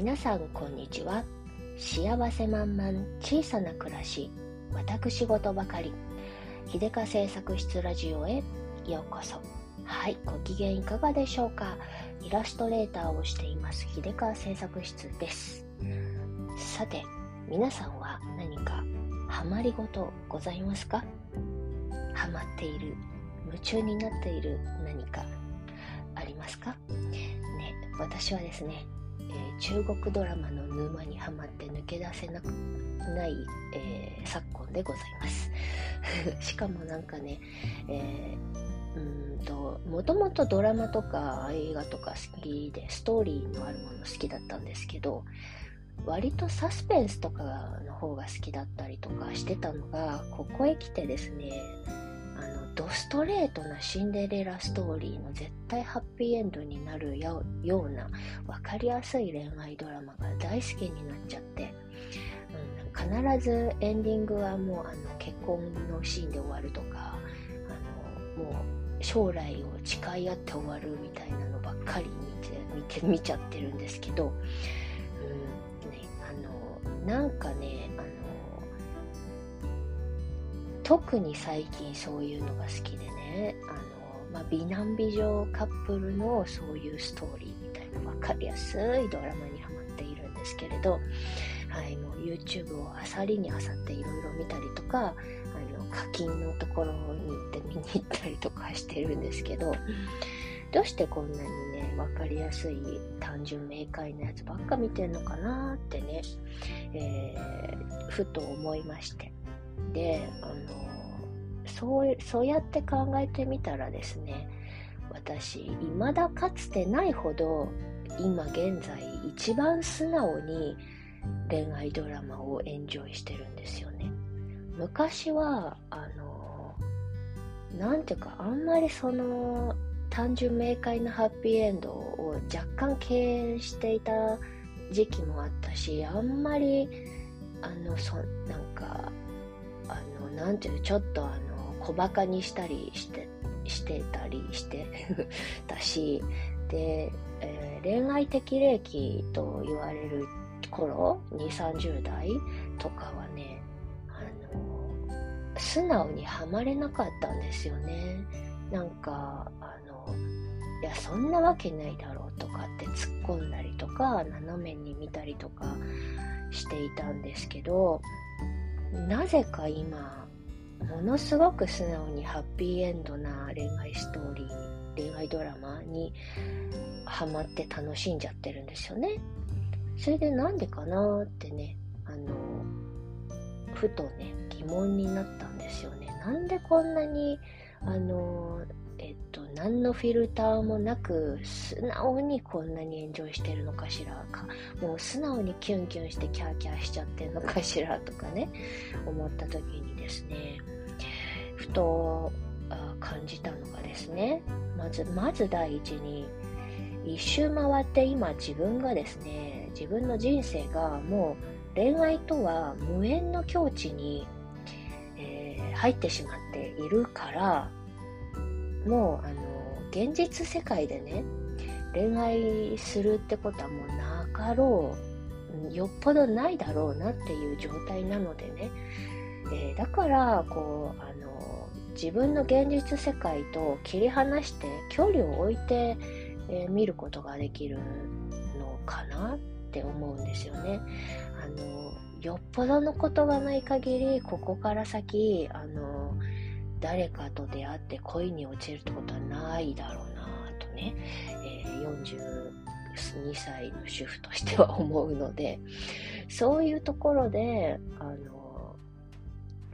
皆さんこんにちは。幸せ満々小さな暮らし私事ばかり。秀香製作室ラジオへようこそ。はいご機嫌いかがでしょうか。イラストレーターをしています秀香製作室です。さて皆さんは何かハマりごとございますか？ハマっている夢中になっている何かありますか？ね私はですねえー、中国ドラマの沼にはまって抜け出せなくない、えー、昨今でございます。しかもなんかね、えー、うんともともとドラマとか映画とか好きでストーリーのあるもの好きだったんですけど割とサスペンスとかの方が好きだったりとかしてたのがここへ来てですねドストレートなシンデレラストーリーの絶対ハッピーエンドになるような分かりやすい恋愛ドラマが大好きになっちゃって、うん、必ずエンディングはもうあの結婚のシーンで終わるとかあのもう将来を誓い合って終わるみたいなのばっかり見て見て見ちゃってるんですけど、うんね、あのなんかねあの特に最近そういうのが好きでねあの、まあ、美男美女カップルのそういうストーリーみたいな分かりやすいドラマにハマっているんですけれど、はい、もう YouTube をあさりにあさっていろいろ見たりとかあの課金のところに行って見に行ったりとかしてるんですけどどうしてこんなにね分かりやすい単純明快なやつばっか見てんのかなってね、えー、ふと思いまして。であのそうそうやって考えてみたらですね私未だかつてないほど今現在一番素直に恋愛ドラマをエンジョイしてるんですよね。昔はあのなんていうかあんまりその単純明快なハッピーエンドを若干敬遠していた時期もあったしあんまりあのそなんかなんていうちょっとあの小バカにしたりしてしてたりして たしで、えー、恋愛適齢期と言われる頃2 3 0代とかはねあの素直にはまれなかったんですよね。なんかあのいやそんなわけないだろうとかって突っ込んだりとか斜めに見たりとかしていたんですけどなぜか今ものすごく素直にハッピーエンドな恋愛ストーリー恋愛ドラマにハマって楽しんじゃってるんですよね。それでなんでかなってねあのふとね疑問になったんですよね。なんでこんなにあのえっと何のフィルターもなく素直にこんなにエンジョイしてるのかしらか。もう素直にキュンキュンしてキャーキャーしちゃってるのかしらとかね思った時にですね。ふと感じたのがですね。まずまず第一に一周回って今自分がですね自分の人生がもう恋愛とは無縁の境地に、えー、入ってしまっているからもうあの現実世界でね恋愛するってことはもうなかろうよっぽどないだろうなっていう状態なのでねえー、だからこうあの自分の現実世界と切り離して距離を置いて、えー、見ることができるのかなって思うんですよね。あのよっぽどのことがない限りここから先あの誰かと出会って恋に落ちるってことはないだろうなとね、えー、42歳の主婦としては思うのでそういうところであの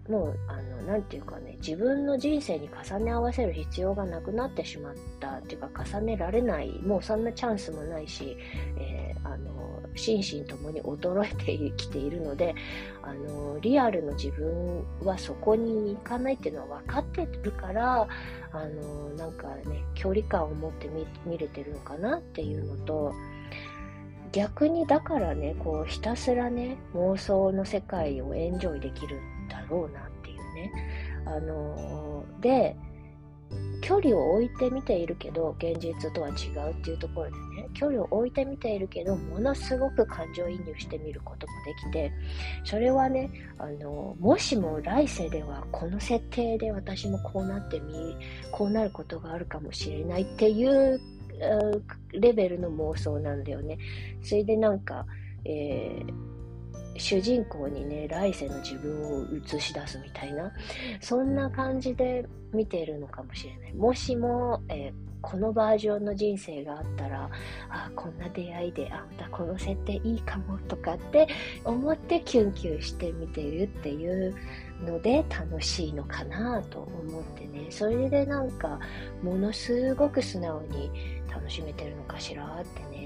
もう、あの、なていうかね、自分の人生に重ね合わせる必要がなくなってしまったっていうか、重ねられない、もうそんなチャンスもないし、えー、あの、心身ともに衰えてきているので、あの、リアルの自分はそこに行かないっていうのは分かってるから、あの、なんかね、距離感を持って見見れてるのかなっていうのと、逆にだからね、こうひたすらね、妄想の世界をエンジョイできるだろうなっていうね。あのー、で、距離を置いて見ているけど現実とは違うっていうところでね距離を置いて見ているけどものすごく感情移入してみることもできてそれはねあのもしも来世ではこの設定で私もこうなってみこうなることがあるかもしれないっていうレベルの妄想なんだよねそれでなんか、えー主人公にね、来世の自分を映し出すみたいな、そんな感じで見ているのかもしれない。もしも、えー、このバージョンの人生があったら、あ、こんな出会いで、あ、またこの設定いいかもとかって思ってキュンキュンして見てるっていうので楽しいのかなと思ってね、それでなんか、ものすごく素直に楽しめてるのかしらってね、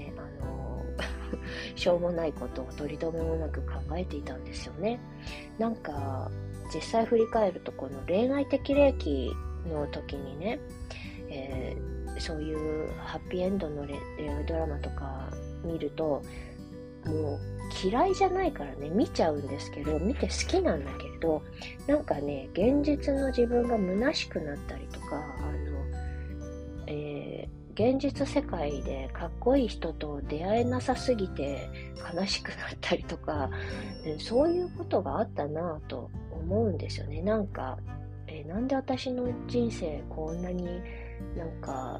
しょうもないことを取り留めもなく考えていたんですよね。なんか、実際振り返ると、この恋愛的霊気の時にね、えー、そういうハッピーエンドの恋愛ドラマとか見ると、もう嫌いじゃないからね、見ちゃうんですけど、見て好きなんだけれど、なんかね、現実の自分が虚しくなったりとか、あの、現実世界でかっこいい人と出会えなさすぎて悲しくなったりとか、そういうことがあったなぁと思うんですよね。なんか、えなんで私の人生こんなになんか、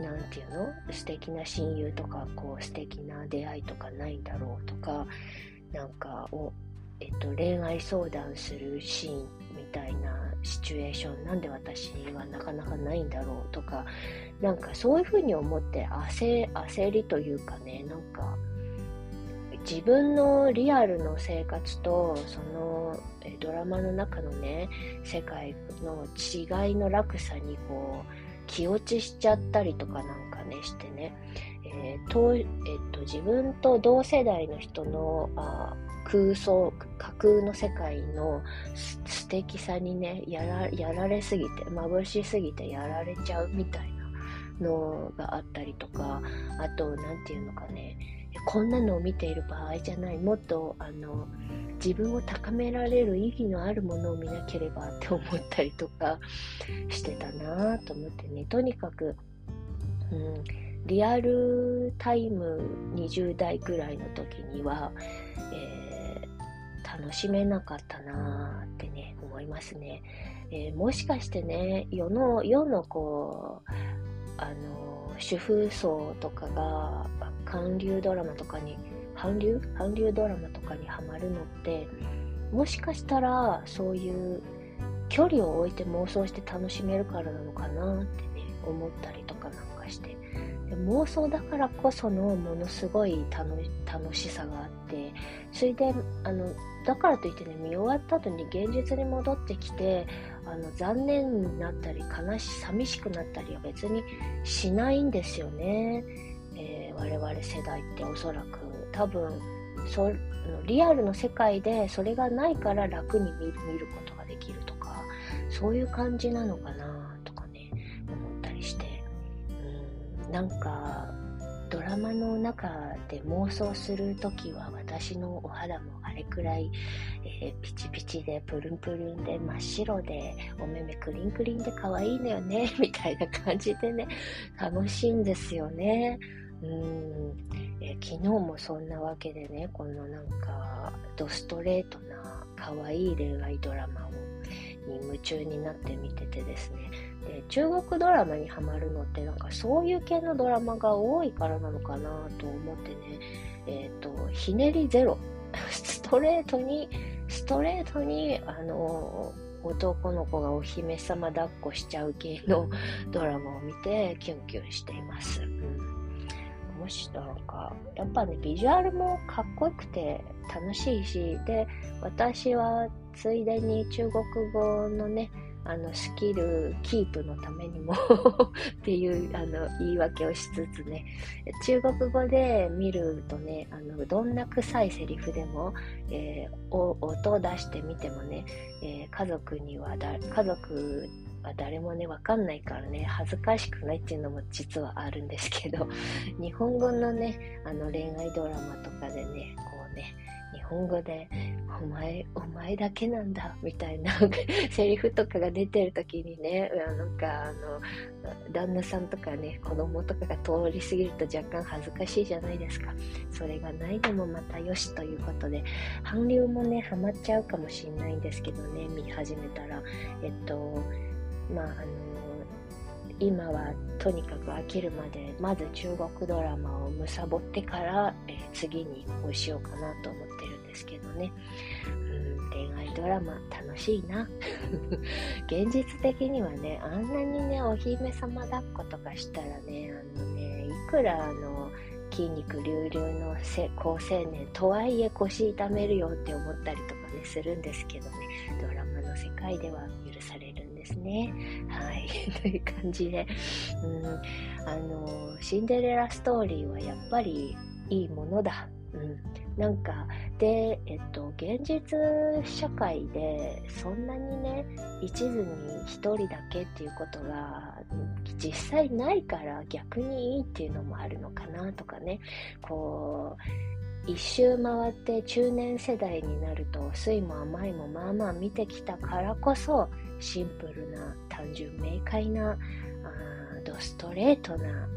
なんていうの？素敵な親友とか、こう素敵な出会いとかないんだろうとか、なんか、おえっと、恋愛相談するシーンみたいなシチュエーションなんで私はなかなかないんだろうとかなんかそういうふうに思って焦焦りというかねなんか自分のリアルの生活とそのドラマの中のね世界の違いの落差にこう気落ちしちゃったりとかなんかねしてね、えーとえっと、自分と同世代の人のあ空想、架空の世界の素敵さにね、やらやられすぎて、眩しすぎてやられちゃうみたいなのがあったりとか、あと、なんていうのかね、こんなのを見ている場合じゃない、もっと、あの、自分を高められる意義のあるものを見なければって思ったりとか してたなと思ってね、とにかく、うん、リアルタイム20代ぐらいの時には、えー楽しめなかったなーってね、思いますね。えー、もしかしてね、世の、世のこう、あの、主婦層とかが、韓流ドラマとかに、韓流？韓流ドラマとかにハマるのって、もしかしたら、そういう距離を置いて妄想して楽しめるからなのかなってね、思ったりとかなんかして。妄想だからこそのものすごい楽しさがあってそれであのだからといってね見終わった後に現実に戻ってきてあの残念になったり悲し寂しくなったりは別にしないんですよね、えー、我々世代っておそらく。多分そリアルの世界でそれがないから楽に見ることができるとかそういう感じなのかな。なんかドラマの中で妄想するときは私のお肌もあれくらい、えー、ピチピチでプルンプルンで真っ白でお目目クリンクリンで可愛いのよね みたいな感じでね楽しいんですよね。うんえー、昨日もそんなわけでねこのなんかドストレートな可愛い恋愛ドラマをに夢中になって見ててですねで中国ドラマにハマるのってなんかそういう系のドラマが多いからなのかなと思ってね。えっ、ー、とひねりゼロ。ストレートにストレートにあの男の子がお姫様抱っこしちゃう系のドラマを見てキュンキュンしています。うん。もしなんか、やっぱね、ビジュアルもかっこよくて楽しいし、で、私はついでに中国語のね、あのスキルキープのためにも っていうあの言い訳をしつつね。中国語で見るとねあのどんな臭いセリフでも、えー、音を出してみてもね、えー、家族にはだ家族は誰もね、わかんないからね、恥ずかしくないっていうのも実はあるんですけど、日本語のね、あの恋愛ドラマとかでね、こうね、日本語で、お前、お前だけなんだ、みたいな セリフとかが出てる時にね、なんかあの、旦那さんとかね、子供とかが通り過ぎると若干恥ずかしいじゃないですか。それがないでもまたよしということで、韓流もね、ハマっちゃうかもしれないんですけどね、見始めたら。えっと、まあ、あの、今はとにかく飽きるまでまず中国ドラマをむさぼってから、えー、次にこうしようかなと思ってるですけどねうん恋愛ドラマ楽しいな 現実的にはねあんなにねお姫様抱っことかしたらねあのねいくらあの筋肉隆々の高青年とはいえ腰痛めるよって思ったりとかねするんですけどねドラマの世界では許されるんですね。はい。という感じで、うん、あの、シンデレラストーリーはやっぱりいいものだ。うん。なんか、で、えっと、現実社会で、そんなにね、一途に一人だけっていうことが、実際ないから逆にいいっていうのもあるのかなとかね、こう、一周回って中年世代になると酸いも甘いもまあまあ見てきたからこそシンプルな単純明快なあドストレートな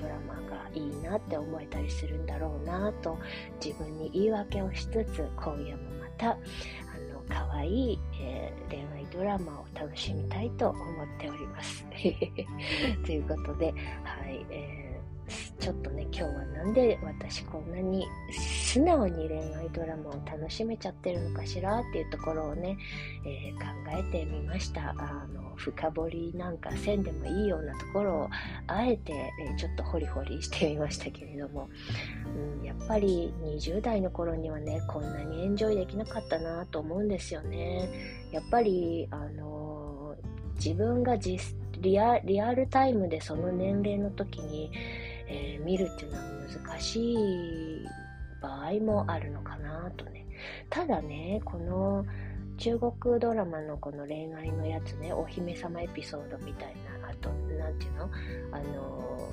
ドラマがいいなって思えたりするんだろうなと自分に言い訳をしつつ今夜もまたあの可愛い、えー、恋愛ドラマを楽しみたいと思っております。ということで、はい、えーちょっとね、今日はなんで私こんなに素直に恋愛ドラマを楽しめちゃってるのかしらっていうところをね、えー、考えてみました。あの、深掘りなんかせんでもいいようなところをあえて、えー、ちょっとホリホリしてみましたけれども、うん、やっぱり20代の頃にはね、こんなにエンジョイできなかったなと思うんですよね。やっぱり、あの自分がリアルタイムでその年齢の時に、えー、見るっていうのは難しい場合もあるのかなとね。ただね、この中国ドラマのこの恋愛のやつね、お姫様エピソードみたいな、あと、なんていうの？あの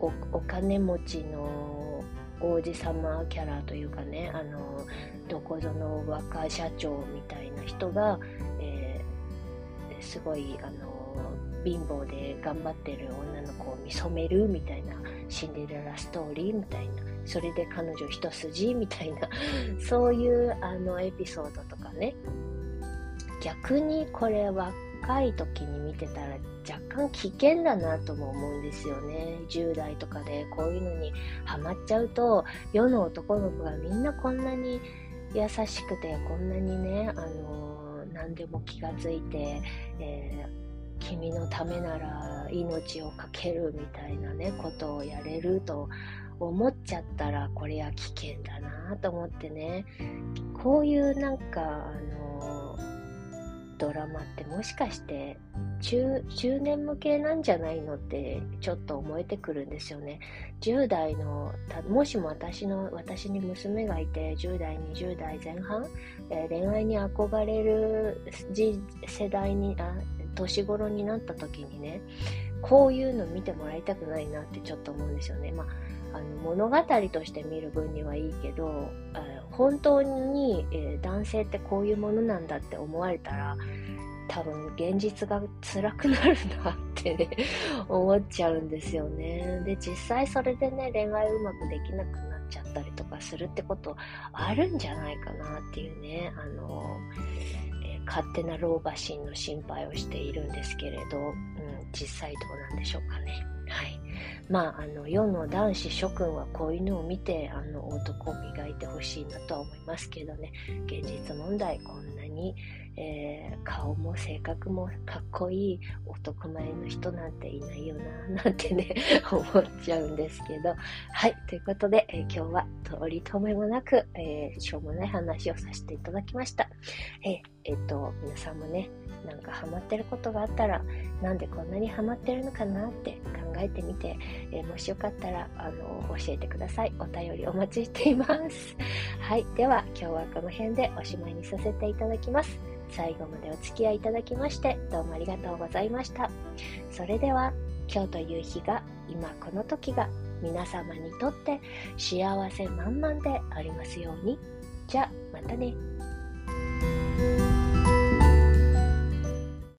お、お金持ちの王子様キャラというかね、あの、どこぞの若社長みたいな人が、えー、すごい、あの、貧乏で頑張ってる女の子を見初めるみたいなシンデレラストーリーみたいな。それで彼女一筋みたいな。そういうあのエピソードとかね。逆にこれ若い時に見てたら若干危険だなとも思うんですよね。10代とかでこういうのにハマっちゃうと世の男の子がみんなこんなに優しくてこんなにねあの何でも気がついて、えー君のためなら命を懸けるみたいなねことをやれると思っちゃったらこれは危険だなと思ってね。こういうなんかあのドラマってもしかして中中年向けなんじゃないのってちょっと思えてくるんですよね。10代のもしも私の私に娘がいて10代20代前半、えー、恋愛に憧れる世代にあ年頃になった時にねこういうの見てもらいたくないなってちょっと思うんですよね。まあ、あの物語として見る分にはいいけど本当に、えー、男性ってこういうものなんだって思われたら多分現実が辛くなるなってね 思っちゃうんですよね。で実際それでね恋愛うまくできなくなっちゃったりとかするってことあるんじゃないかなっていうねあの勝手な老婆心の心配をしているんですけれど、うん、実際どうなんでしょうかね。まあ、あの、世の男子諸君はこういうのを見て、あの、男を磨いてほしいなとは思いますけどね、現実問題、こんなに、えー、顔も性格もかっこいい男前の人なんていないよな、なんてね、思っちゃうんですけど。はい、ということで、えー、今日は通りとめもなく、えー、しょうもない話をさせていただきました。ええっと、皆さんもね、なんかハマってることがあったら、なんでこんなにハマってるのかなって考えてみて、えー、もしよかったら、あの、教えてください。お便りお待ちしています。はい。では、今日はこの辺でおしまいにさせていただきます。最後までお付き合いいただきまして、どうもありがとうございました。それでは、今日という日が、今この時が、皆様にとって幸せ満々でありますように。じゃあまたね。